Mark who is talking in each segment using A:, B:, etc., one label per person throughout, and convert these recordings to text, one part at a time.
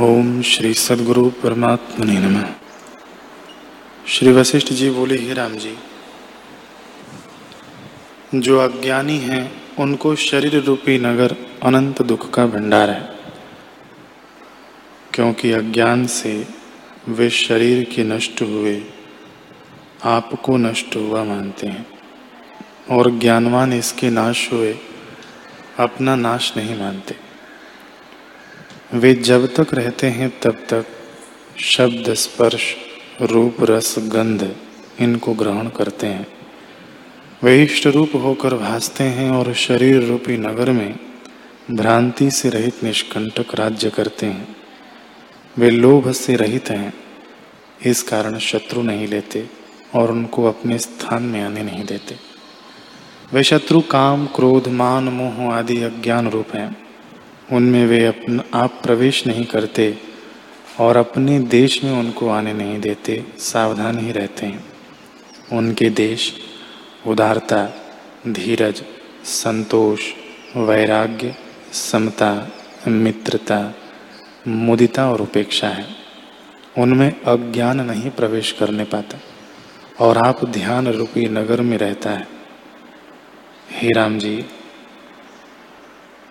A: ओम श्री सदगुरु परमात्मा नमः। श्री वशिष्ठ जी बोले, ही राम जी, जो अज्ञानी हैं, उनको शरीर रूपी नगर अनंत दुख का भंडार है। क्योंकि अज्ञान से वे शरीर के नष्ट हुए, आपको नष्ट हुआ मानते हैं। और ज्ञानवान इसके नाश हुए, अपना नाश नहीं मानते। वे जब तक रहते हैं तब तक शब्द स्पर्श, रूप रस, गंध इनको ग्रहण करते हैं। वे इष्ट रूप होकर भासते हैं और शरीर रूपी नगर में भ्रांति से रहित निष्कंटक राज्य करते हैं। वे लोभ से रहित हैं, इस कारण शत्रु नहीं लेते और उनको अपने स्थान में आने नहीं देते। वे शत्रु काम, क्रोध, मान, मोह आदि अज्ञान रूप हैं। उनमें वे अपना, आप प्रवेश नहीं करते और अपने देश में उनको आने नहीं देते, सावधान ही रहते हैं। उनके देश उदारता, धीरज, संतोष, वैराग्य, समता, मित्रता, मुदिता और उपेक्षा है। उनमें अज्ञान नहीं प्रवेश करने पाता और आप ध्यान रूपी नगर में रहता है। हे राम जी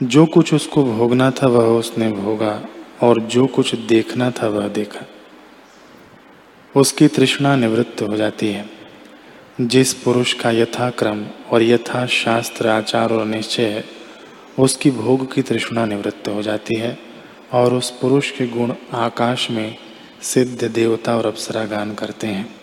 A: जो कुछ उसको भोगना था वह उसने भोगा, और जो कुछ देखना था वह देखा। उसकी तृष्णा निवृत्त हो जाती है। जिस पुरुष का यथाक्रम और यथा शास्त्र आचार और निश्चय है, उसकी भोग की तृष्णा निवृत्त हो जाती है, और उस पुरुष के गुण आकाश में सिद्ध देवता और अप्सरा गान करते हैं।